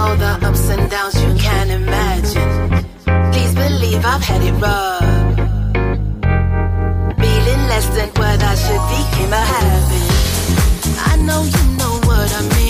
know the ups and downs you can imagine. Please believe I've had it rough. Feeling less than what I should be came a habit. I know you know what I mean.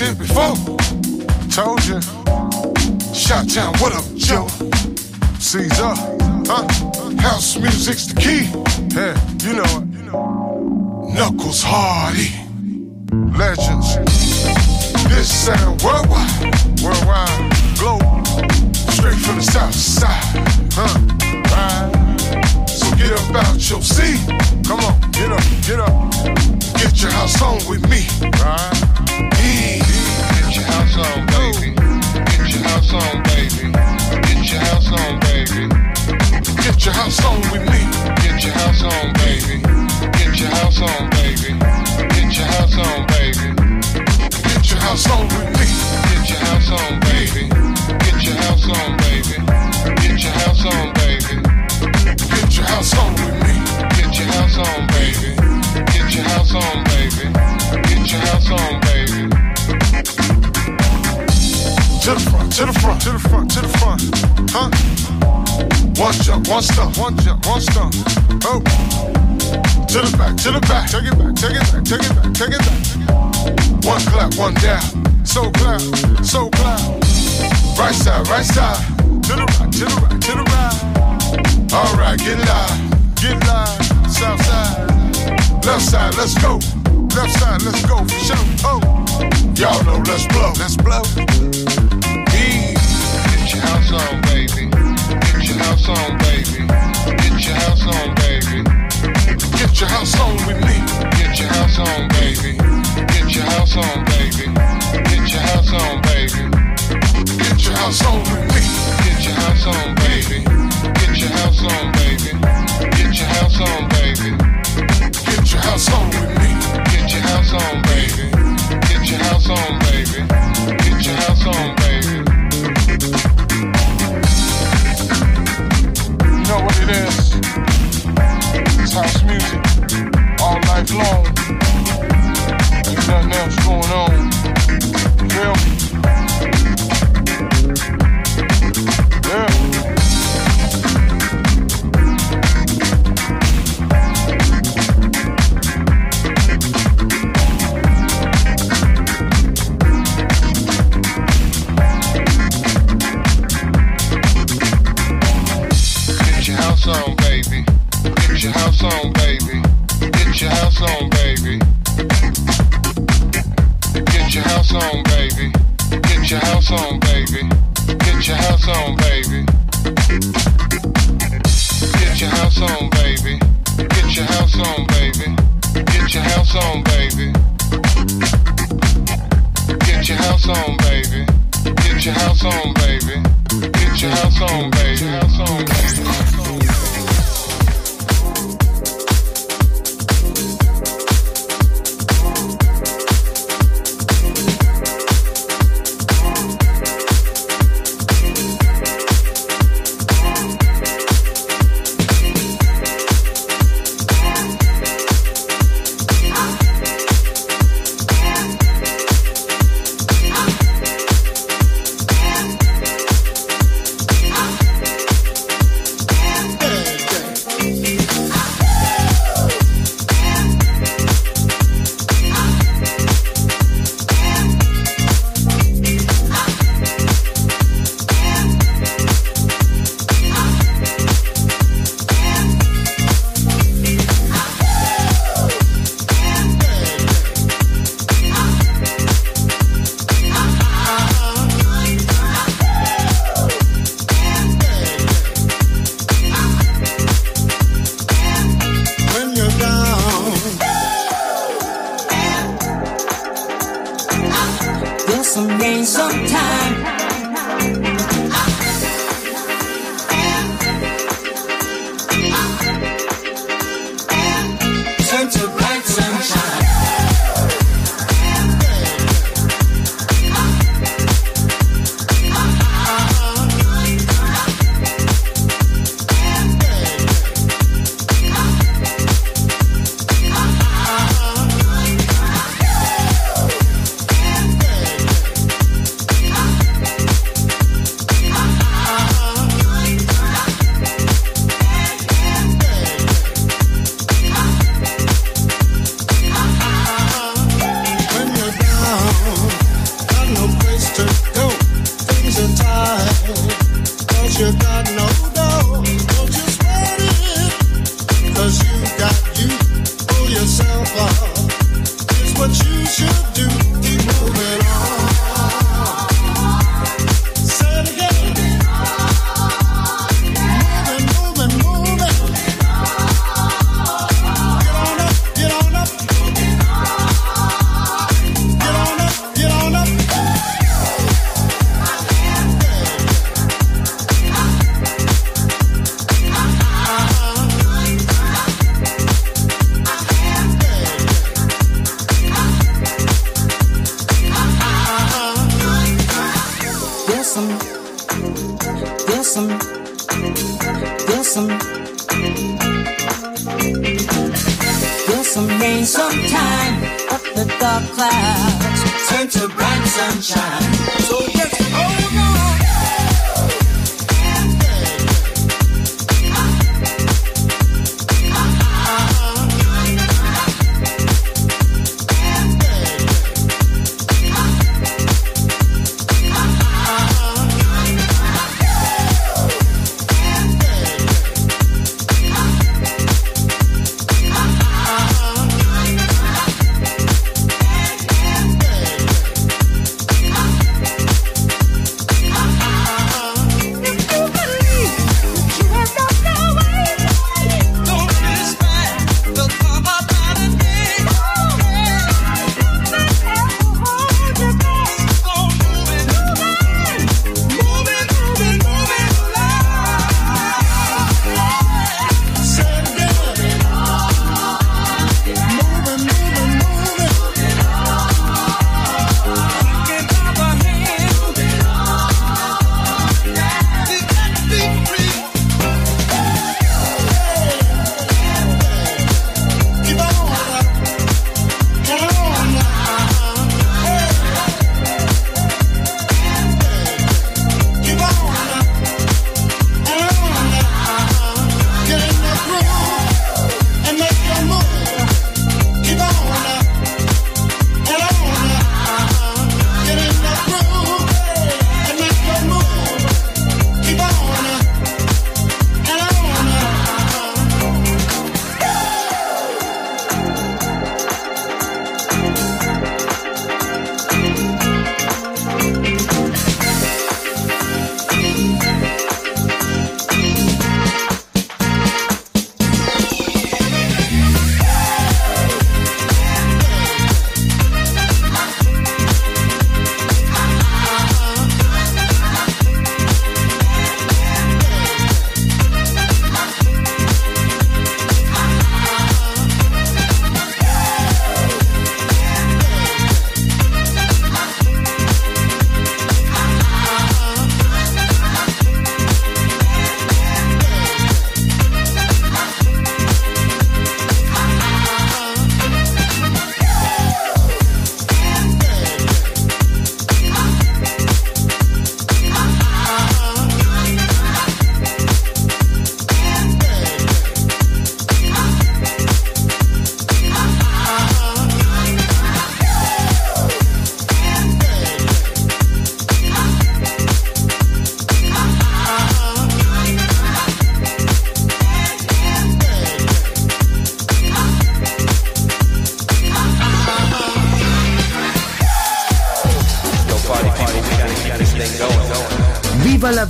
Here before. Told you. Shot town, what up, Joe? Caesar, huh? House music's the key. Yeah, you know it. Knuckles Hardy, legends. This sound worldwide, worldwide, global, straight from the south side, huh? Right. Get up out your seat. Come on, get up, get up. Get your house on with me, right? Yeah. Get your house on, baby. Get your house on, baby. Get your house on, baby. Get your house on with me. Get your house on, baby. Get your house on, baby. Get your house on, baby. Get your house on with me. Get your house on, baby. Get your house on, baby. Get your house on, baby. Get your house on with me. Get your house on, baby. Get your house on, baby. Get your house on, baby. To the front, to the front, to the front, to the front. Huh? One jump, one stump, one jump, one stump. Oh. To the back, to the back. Take it back, take it back, take it back, take it back. One clap, one down. So clap, so clap. Right side, right side. To the right, to the right, to the right. All right, get live, get live. South side, left side, let's go. Left side, let's go for sure. Oh, y'all know, let's blow, let's blow. E. Get your house on, baby. Get your house on, baby. Get your house on, baby. Get your house on with me. Get your house on, baby. Get your house on, baby. Get your house on, baby. Get your house on with. Get your house on, baby. Get your house on, baby. Get your house on, baby. Get your house on baby. Get your house on, baby. Get your house on, baby. You know what it is? House music all night long. Ain't nothing else going on. Me? House on, baby. Get your house on, baby. Get your house on, baby. Get your house on, baby. Get your house on, baby. Get your house on, baby. Get your house on, baby. Get Get your house on, baby. Get your house on, baby. Get your house on, baby. Get your house on, baby. Get your house on, baby.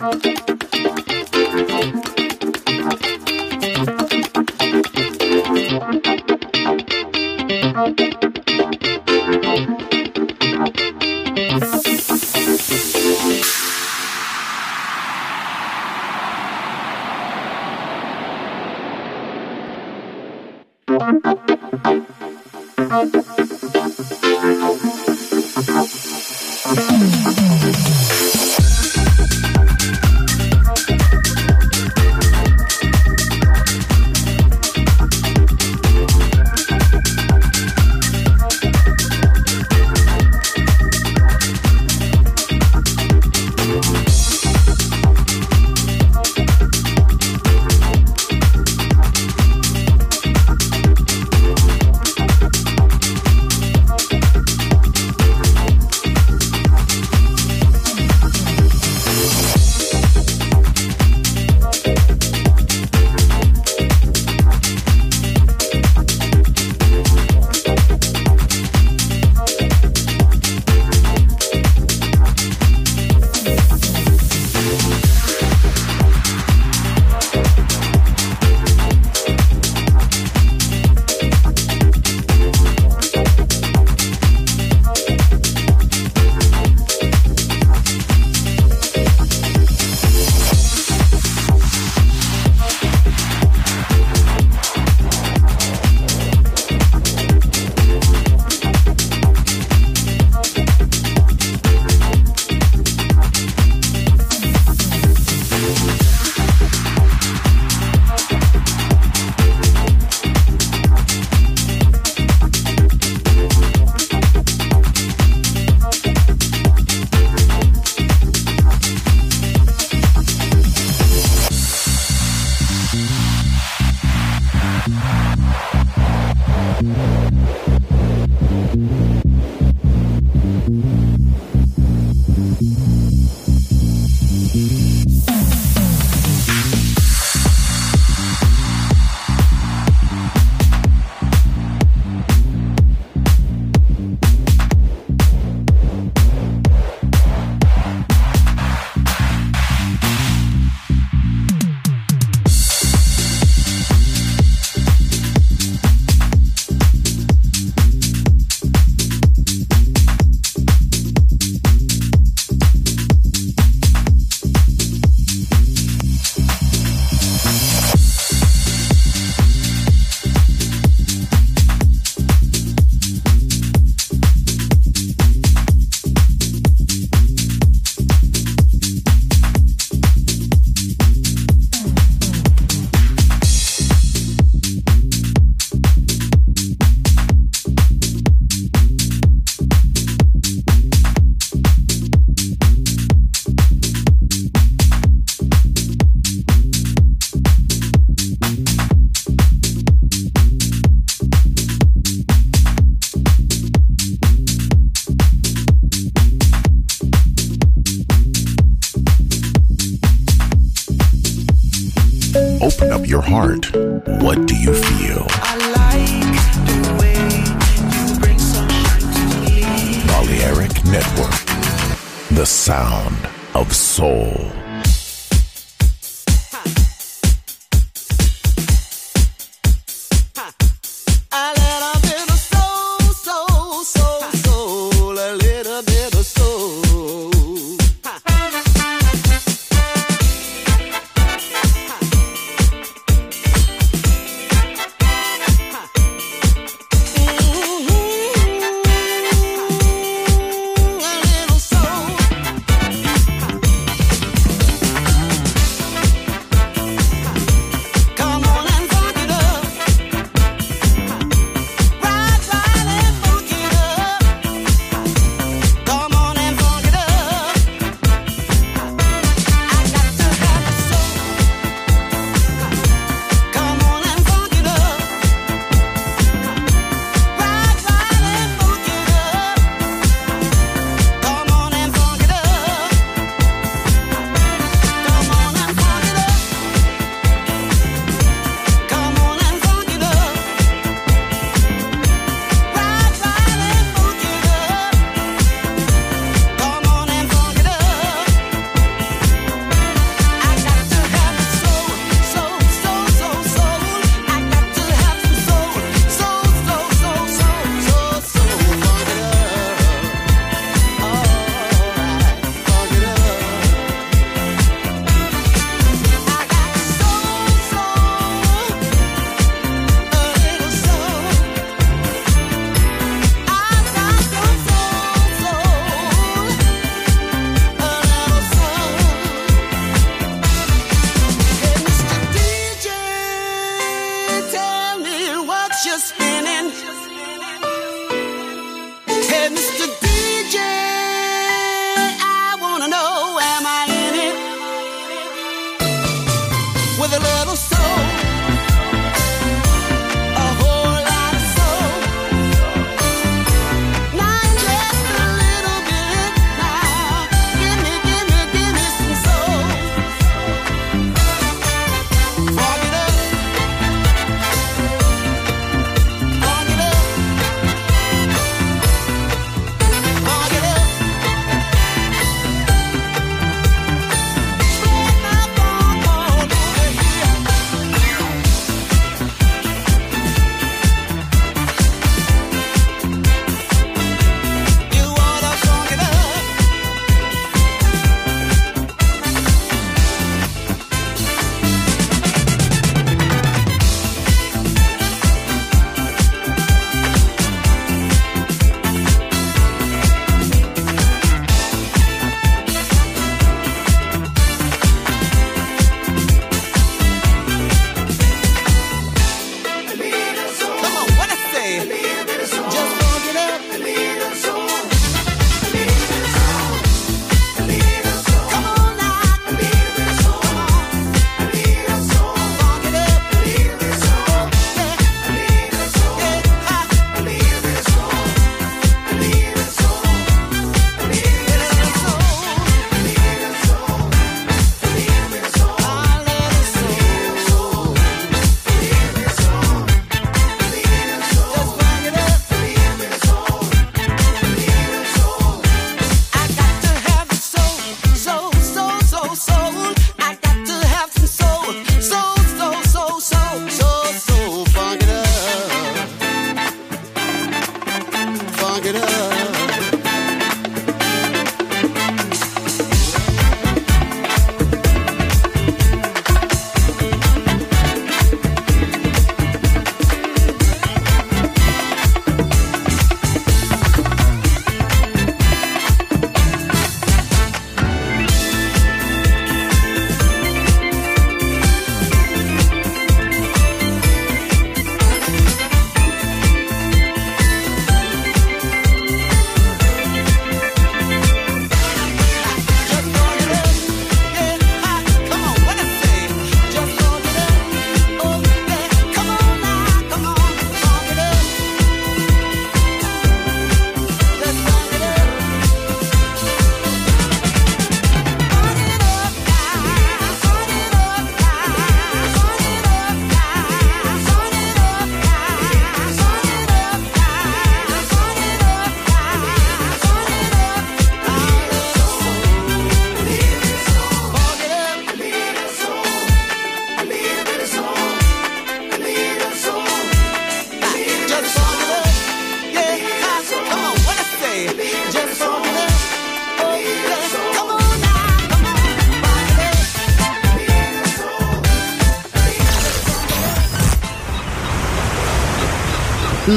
Thank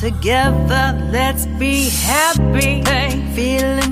Together. Let's be happy, feeling